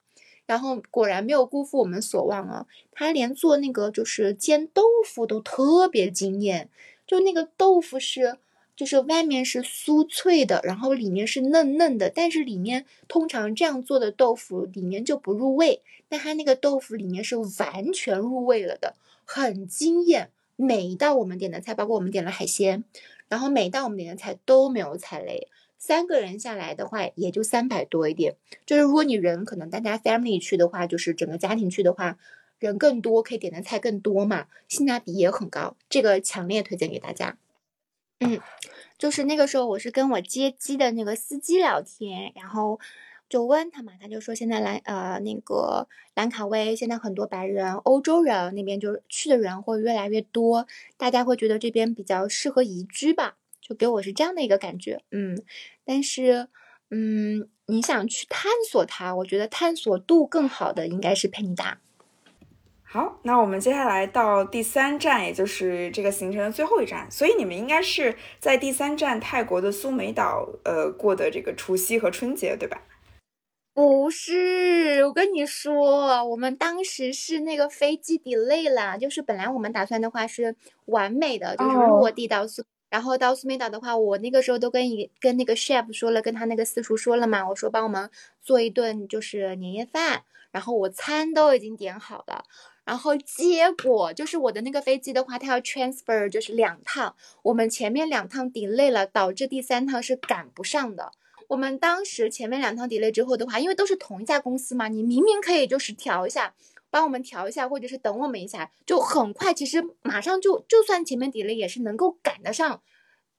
然后果然没有辜负我们所望啊！他连做那个就是煎豆腐都特别惊艳，就那个豆腐是，就是外面是酥脆的，然后里面是嫩嫩的。但是里面通常这样做的豆腐里面就不入味，但他那个豆腐里面是完全入味了的，很惊艳。每一道我们点的菜，包括我们点了海鲜。然后每到我们点的菜都没有踩雷，三个人下来的话也就三百多一点。就是如果你人可能大家 family 去的话，就是整个家庭去的话，人更多可以点的菜更多嘛，性价比也很高。这个强烈推荐给大家。嗯，就是那个时候我是跟我接机的那个司机聊天，然后就问他嘛，他就说现在兰呃那个兰卡威现在很多白人、欧洲人那边就去的人会越来越多，大家会觉得这边比较适合宜居吧，就给我是这样的一个感觉。嗯，但是嗯，你想去探索它，我觉得探索度更好的应该是佩尼达。好，那我们接下来到第三站，也就是这个行程的最后一站。所以你们应该是在第三站泰国的苏梅岛，呃，过的这个除夕和春节，对吧？不是，我跟你说，我们当时是那个飞机 delay 了，就是本来我们打算的话是完美的，就是落地到苏，然后到苏梅岛的话，我那个时候都跟一跟那个 chef 说了，跟他那个私厨说了嘛，我说帮我们做一顿就是年夜饭，然后我餐都已经点好了。然后结果就是我的那个飞机的话，它要 transfer 就是两趟，我们前面两趟 delay 了，导致第三趟是赶不上的。我们当时前面两趟 delay 之后的话，因为都是同一家公司嘛，你明明可以就是调一下，帮我们调一下，或者是等我们一下，就很快，其实马上就就算前面 delay 也是能够赶得上，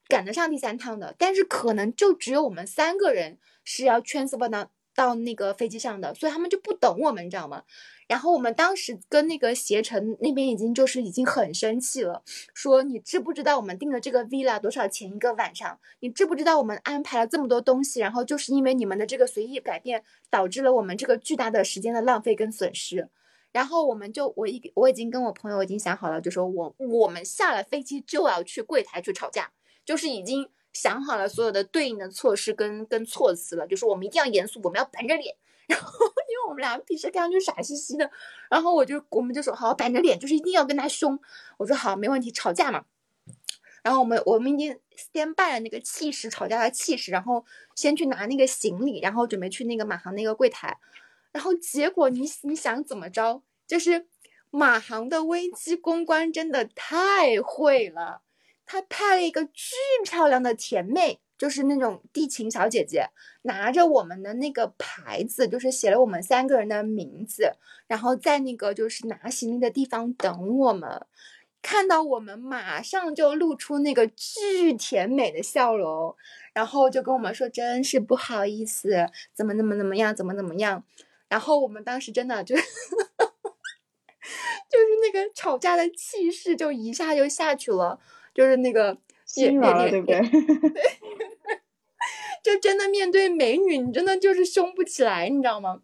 赶得上第三趟的。但是可能就只有我们三个人是要 transfer 到到那个飞机上的，所以他们就不等我们，你知道吗？然后我们当时跟那个携程那边已经就是已经很生气了，说你知不知道我们订的这个 villa 多少钱一个晚上？你知不知道我们安排了这么多东西，然后就是因为你们的这个随意改变，导致了我们这个巨大的时间的浪费跟损失。然后我们就我已我已经跟我朋友已经想好了，就说我我们下了飞机就要去柜台去吵架，就是已经想好了所有的对应的措施跟跟措辞了，就是我们一定要严肃，我们要板着脸。(laughs) 然后，我们俩平时看上去傻兮兮的，然后我就我们就说好，板着脸就是一定要跟他凶。我说好，没问题，吵架嘛。然后我们我们已经先办了那个气势吵架的气势，然后先去拿那个行李，然后准备去那个马航那个柜台。然后结果你你想怎么着？就是马航的危机公关真的太会了，他派了一个巨漂亮的甜妹。就是那种地勤小姐姐，拿着我们的那个牌子，就是写了我们三个人的名字，然后在那个就是拿行李的地方等我们。看到我们，马上就露出那个巨甜美的笑容，然后就跟我们说：“真是不好意思，怎么怎么怎么样，怎么怎么样。”然后我们当时真的就，(laughs) 就是那个吵架的气势就一下就下去了，就是那个。心软了，对不对？(laughs) 就真的面对美女，你真的就是凶不起来，你知道吗？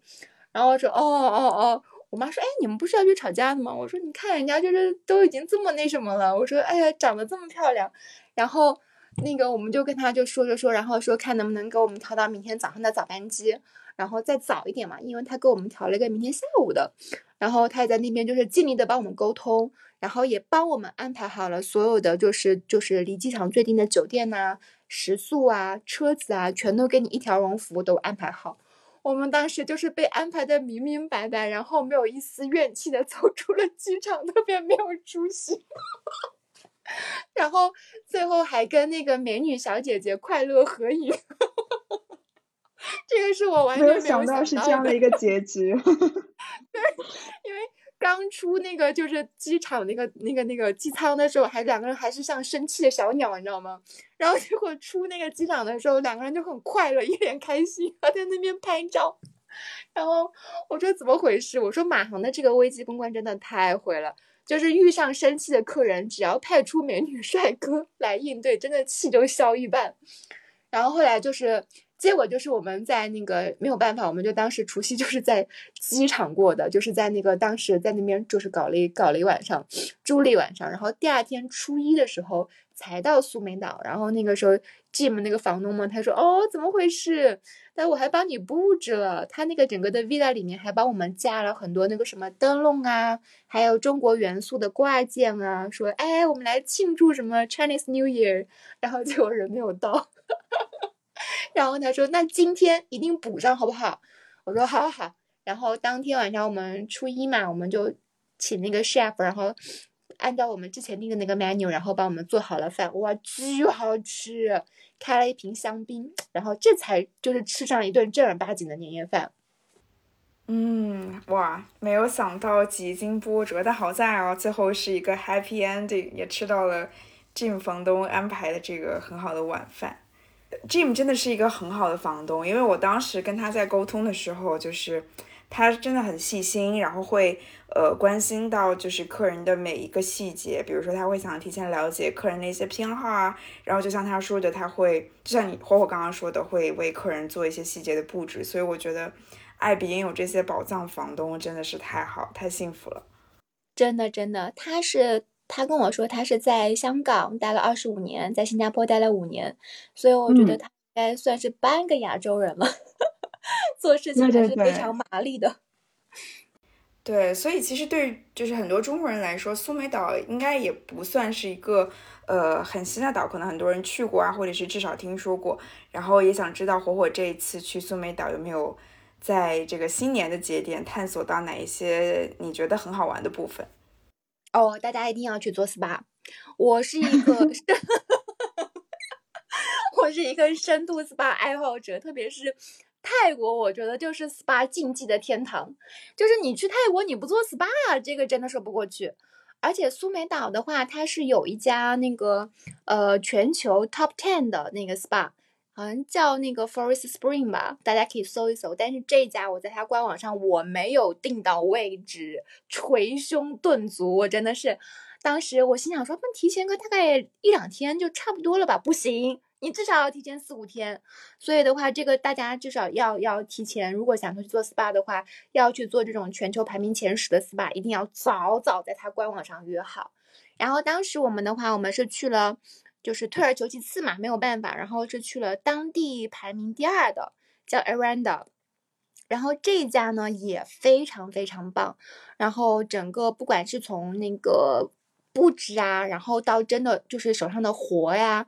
然后说哦哦哦，我妈说，哎，你们不是要去吵架的吗？我说，你看人家就是都已经这么那什么了。我说，哎呀，长得这么漂亮。然后那个我们就跟他就说着说，然后说看能不能给我们调到明天早上的早班机，然后再早一点嘛，因为他给我们调了一个明天下午的。然后他也在那边就是尽力的帮我们沟通。然后也帮我们安排好了所有的，就是就是离机场最近的酒店呐、食宿啊、车子啊，全都给你一条龙服务都安排好。我们当时就是被安排的明明白白，然后没有一丝怨气的走出了机场，特别没有出息。(laughs) 然后最后还跟那个美女小姐姐快乐合影，这个是我完全没有想到是这样的一个结局。(laughs) 对，因为。刚出那个就是机场那个那个那个机舱的时候，还两个人还是像生气的小鸟，你知道吗？然后结果出那个机场的时候，两个人就很快乐，一脸开心，(laughs) 还在那边拍照。然后我说怎么回事？我说马航的这个危机公关真的太会了，就是遇上生气的客人，只要派出美女帅哥来应对，真的气就消一半。然后后来就是。结果就是我们在那个没有办法，我们就当时除夕就是在机场过的，就是在那个当时在那边就是搞了一搞了一晚上，住了一晚上，然后第二天初一的时候才到苏梅岛，然后那个时候 Jim 那个房东嘛，他说哦怎么回事？但我还帮你布置了，他那个整个的 villa 里面还帮我们加了很多那个什么灯笼啊，还有中国元素的挂件啊，说哎我们来庆祝什么 Chinese New Year，然后结果人没有到。然后他说：“那今天一定补上，好不好？”我说：“好，好，好。”然后当天晚上我们初一嘛，我们就请那个 chef，然后按照我们之前订的那个 menu，然后帮我们做好了饭，哇，巨好吃！开了一瓶香槟，然后这才就是吃上一顿正儿八经的年夜饭。嗯，哇，没有想到几经波折，但好在啊，最后是一个 happy ending，也吃到了近房东安排的这个很好的晚饭。Jim 真的是一个很好的房东，因为我当时跟他在沟通的时候，就是他真的很细心，然后会呃关心到就是客人的每一个细节，比如说他会想提前了解客人的一些偏好啊，然后就像他说的，他会就像你火火刚刚说的，会为客人做一些细节的布置，所以我觉得艾比拥有这些宝藏房东真的是太好，太幸福了，真的真的，他是。他跟我说，他是在香港待了二十五年，在新加坡待了五年，所以我觉得他应该算是半个亚洲人了，(laughs) 做事情还是非常麻利的。(laughs) 对，所以其实对就是很多中国人来说，苏梅岛应该也不算是一个呃很新的岛，可能很多人去过啊，或者是至少听说过。然后也想知道火火这一次去苏梅岛有没有在这个新年的节点探索到哪一些你觉得很好玩的部分。哦，大家一定要去做 SPA。我是一个，(laughs) 我是一个深度 SPA 爱好者，特别是泰国，我觉得就是 SPA 禁忌的天堂。就是你去泰国你不做 SPA，这个真的说不过去。而且苏梅岛的话，它是有一家那个呃全球 Top Ten 的那个 SPA。好像叫那个 Forest Spring 吧，大家可以搜一搜。但是这家我在它官网上我没有订到位置，捶胸顿足，我真的是，当时我心想说，那提前个大概一两天就差不多了吧？不行，你至少要提前四五天。所以的话，这个大家至少要要提前，如果想去做 SPA 的话，要去做这种全球排名前十的 SPA，一定要早早在它官网上约好。然后当时我们的话，我们是去了。就是退而求其次嘛，没有办法，然后是去了当地排名第二的，叫 Aranda。然后这家呢也非常非常棒，然后整个不管是从那个布置啊，然后到真的就是手上的活呀，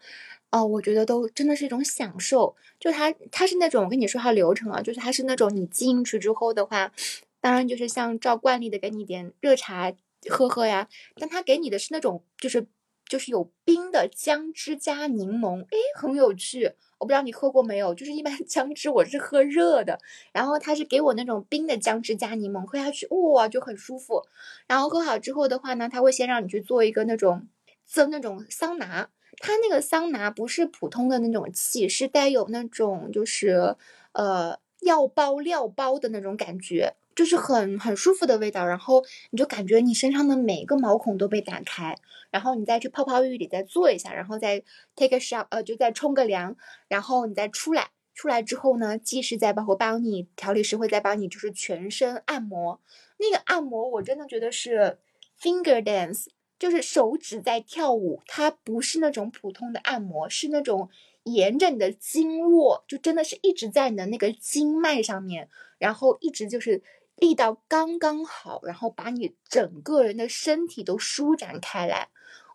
哦，我觉得都真的是一种享受。就它它是那种我跟你说它流程啊，就是它是那种你进去之后的话，当然就是像照惯例的给你点热茶喝喝呀，但它给你的是那种就是就是有冰的姜汁加柠檬，诶，很有趣。我不知道你喝过没有，就是一般 (laughs) 姜汁我是喝热的，然后他是给我那种冰的姜汁加柠檬，喝下去哇就很舒服。然后喝好之后的话呢，他会先让你去做一个那种蒸那种桑拿，他那个桑拿不是普通的那种气，是带有那种就是呃药包料包的那种感觉。就是很很舒服的味道，然后你就感觉你身上的每一个毛孔都被打开，然后你再去泡泡浴里再做一下，然后再 take a shower，呃，就再冲个凉，然后你再出来，出来之后呢，技师再包括帮你调理师会再帮你就是全身按摩，那个按摩我真的觉得是 finger dance，就是手指在跳舞，它不是那种普通的按摩，是那种沿着你的经络，就真的是一直在你的那个经脉上面，然后一直就是。力道刚刚好，然后把你整个人的身体都舒展开来。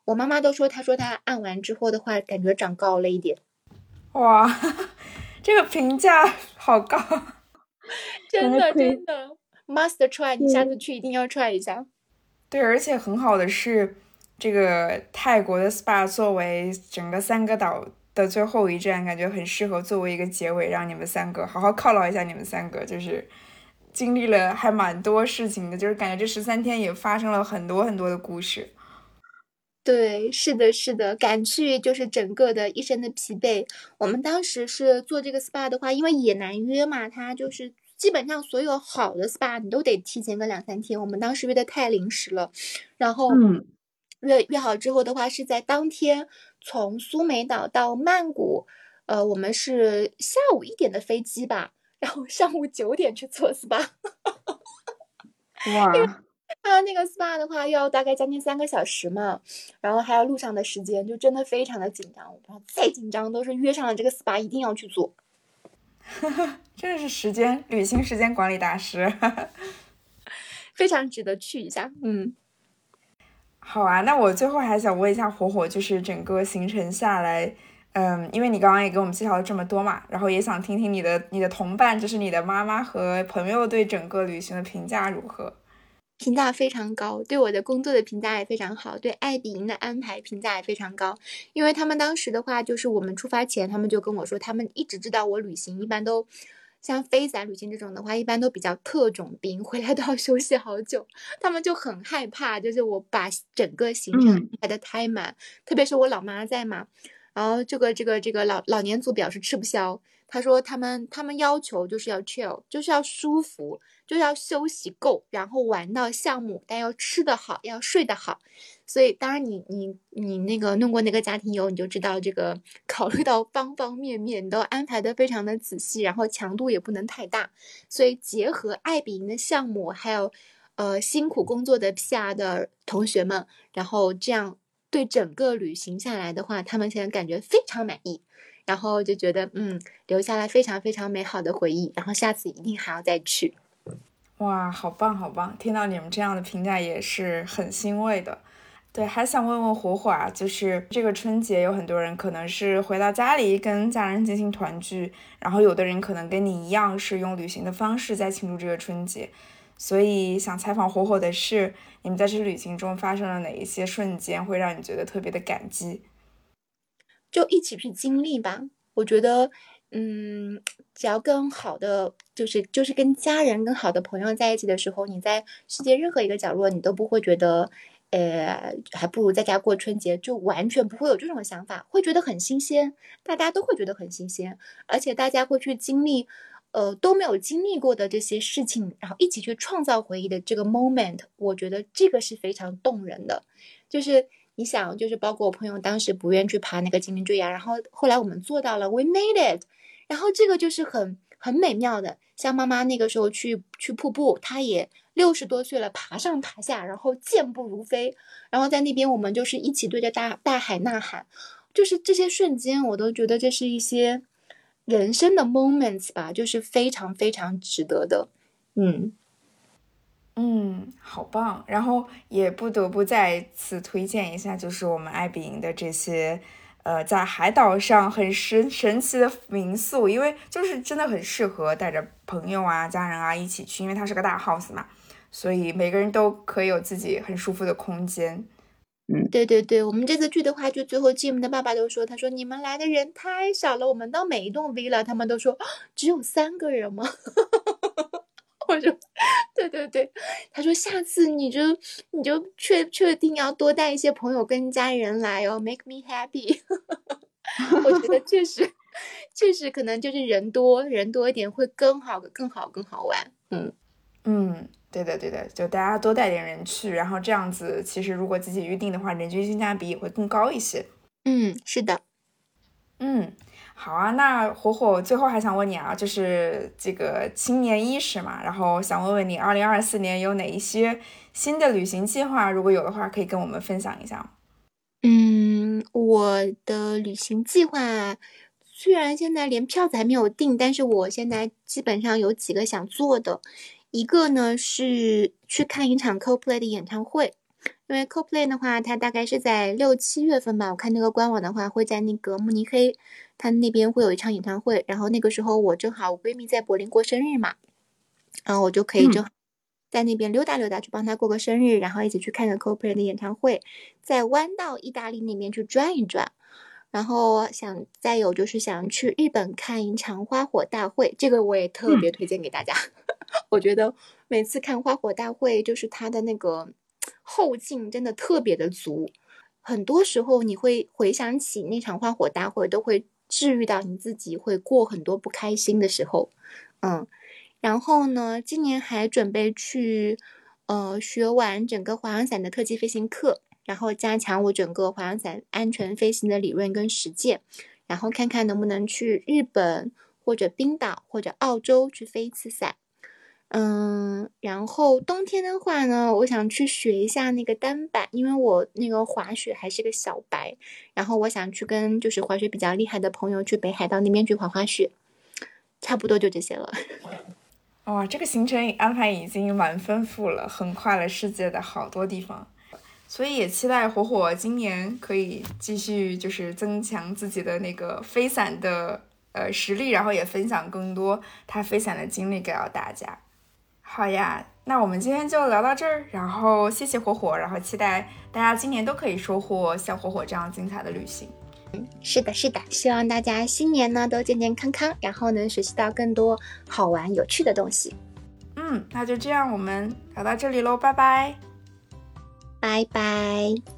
我妈妈都说，她说她按完之后的话，感觉长高了一点。哇，(laughs) 这个评价好高，(laughs) 真的真的。Master try，你下次去一定要 try 一下。对，而且很好的是，这个泰国的 SPA 作为整个三个岛的最后一站，感觉很适合作为一个结尾，让你们三个好好犒劳一下你们三个，就是。经历了还蛮多事情的，就是感觉这十三天也发生了很多很多的故事。对，是的，是的，赶去就是整个的一身的疲惫。我们当时是做这个 SPA 的话，因为也难约嘛，它就是基本上所有好的 SPA 你都得提前个两三天。我们当时约的太临时了，然后约约好之后的话，是在当天从苏梅岛到曼谷，呃，我们是下午一点的飞机吧。然后上午九点去做 SPA，(laughs) 哇！他那个 SPA 的话要大概将近三个小时嘛，然后还有路上的时间，就真的非常的紧张。我不知道再紧张都是约上了这个 SPA 一定要去做，(laughs) 真的是时间旅行时间管理大师，(laughs) 非常值得去一下。嗯，好啊，那我最后还想问一下火火，就是整个行程下来。嗯，因为你刚刚也给我们介绍了这么多嘛，然后也想听听你的你的同伴，就是你的妈妈和朋友对整个旅行的评价如何？评价非常高，对我的工作的评价也非常好，对爱比营的安排评价也非常高。因为他们当时的话，就是我们出发前，他们就跟我说，他们一直知道我旅行一般都像飞伞旅行这种的话，一般都比较特种兵，回来都要休息好久，他们就很害怕，就是我把整个行程排的太满，特别是我老妈在嘛。然后这个这个这个老老年组表示吃不消，他说他们他们要求就是要 chill，就是要舒服，就要休息够，然后玩到项目，但要吃得好，要睡得好。所以当然你你你那个弄过那个家庭游，你就知道这个考虑到方方面面，你都安排的非常的仔细，然后强度也不能太大。所以结合爱比营的项目，还有呃辛苦工作的 PR 的同学们，然后这样。对整个旅行下来的话，他们现在感觉非常满意，然后就觉得嗯，留下来非常非常美好的回忆，然后下次一定还要再去。哇，好棒好棒！听到你们这样的评价也是很欣慰的。对，还想问问火火啊，就是这个春节有很多人可能是回到家里跟家人进行团聚，然后有的人可能跟你一样是用旅行的方式在庆祝这个春节。所以想采访火火的是，你们在这旅行中发生了哪一些瞬间，会让你觉得特别的感激？就一起去经历吧。我觉得，嗯，只要跟好的，就是就是跟家人、跟好的朋友在一起的时候，你在世界任何一个角落，你都不会觉得，呃，还不如在家过春节，就完全不会有这种想法，会觉得很新鲜。大家都会觉得很新鲜，而且大家会去经历。呃，都没有经历过的这些事情，然后一起去创造回忆的这个 moment，我觉得这个是非常动人的。就是你想，就是包括我朋友当时不愿去爬那个精灵坠崖，然后后来我们做到了，we made it。然后这个就是很很美妙的。像妈妈那个时候去去瀑布，她也六十多岁了，爬上爬下，然后健步如飞。然后在那边我们就是一起对着大大海呐喊，就是这些瞬间，我都觉得这是一些。人生的 moments 吧，就是非常非常值得的。嗯嗯，好棒。然后也不得不再次推荐一下，就是我们爱彼迎的这些。呃，在海岛上很神神奇的民宿，因为就是真的很适合带着朋友啊、家人啊一起去，因为它是个大 house 嘛，所以每个人都可以有自己很舒服的空间。嗯，对对对，我们这次去的话，就最后 Jim 的爸爸都说，他说你们来的人太少了，我们到每一栋 villa，他们都说只有三个人吗？(laughs) 我说，对对对，他说下次你就你就确确定要多带一些朋友跟家人来哦，make me happy。(laughs) 我觉得确实确实可能就是人多人多一点会更好更好更好玩。嗯嗯，对的对的，就大家多带点人去，然后这样子其实如果自己预定的话，人均性价比也会更高一些。嗯，是的，嗯。好啊，那火火最后还想问你啊，就是这个青年伊始嘛，然后想问问你，二零二四年有哪一些新的旅行计划？如果有的话，可以跟我们分享一下。嗯，我的旅行计划虽然现在连票子还没有定，但是我现在基本上有几个想做的，一个呢是去看一场 Coldplay 的演唱会。因为 CoPlay 的话，它大概是在六七月份吧。我看那个官网的话，会在那个慕尼黑，它那边会有一场演唱会。然后那个时候我正好我闺蜜在柏林过生日嘛，然后我就可以正好在那边溜达溜达，去帮她过个生日，然后一起去看个 CoPlay 的演唱会，在弯道意大利那边去转一转。然后想再有就是想去日本看一场花火大会，这个我也特别推荐给大家。(laughs) 我觉得每次看花火大会，就是它的那个。后劲真的特别的足，很多时候你会回想起那场花火大会，都会治愈到你自己，会过很多不开心的时候。嗯，然后呢，今年还准备去，呃，学完整个滑翔伞的特技飞行课，然后加强我整个滑翔伞安全飞行的理论跟实践，然后看看能不能去日本或者冰岛或者澳洲去飞一次伞。嗯，然后冬天的话呢，我想去学一下那个单板，因为我那个滑雪还是个小白，然后我想去跟就是滑雪比较厉害的朋友去北海道那边去滑滑雪，差不多就这些了。(laughs) 哇，这个行程安排已经蛮丰富了，横跨了世界的好多地方，所以也期待火火今年可以继续就是增强自己的那个飞伞的呃实力，然后也分享更多他飞伞的经历给到大家。好呀，那我们今天就聊到这儿，然后谢谢火火，然后期待大家今年都可以收获像火火这样精彩的旅行。嗯，是的，是的，希望大家新年呢都健健康康，然后能学习到更多好玩有趣的东西。嗯，那就这样，我们聊到这里喽，拜拜，拜拜。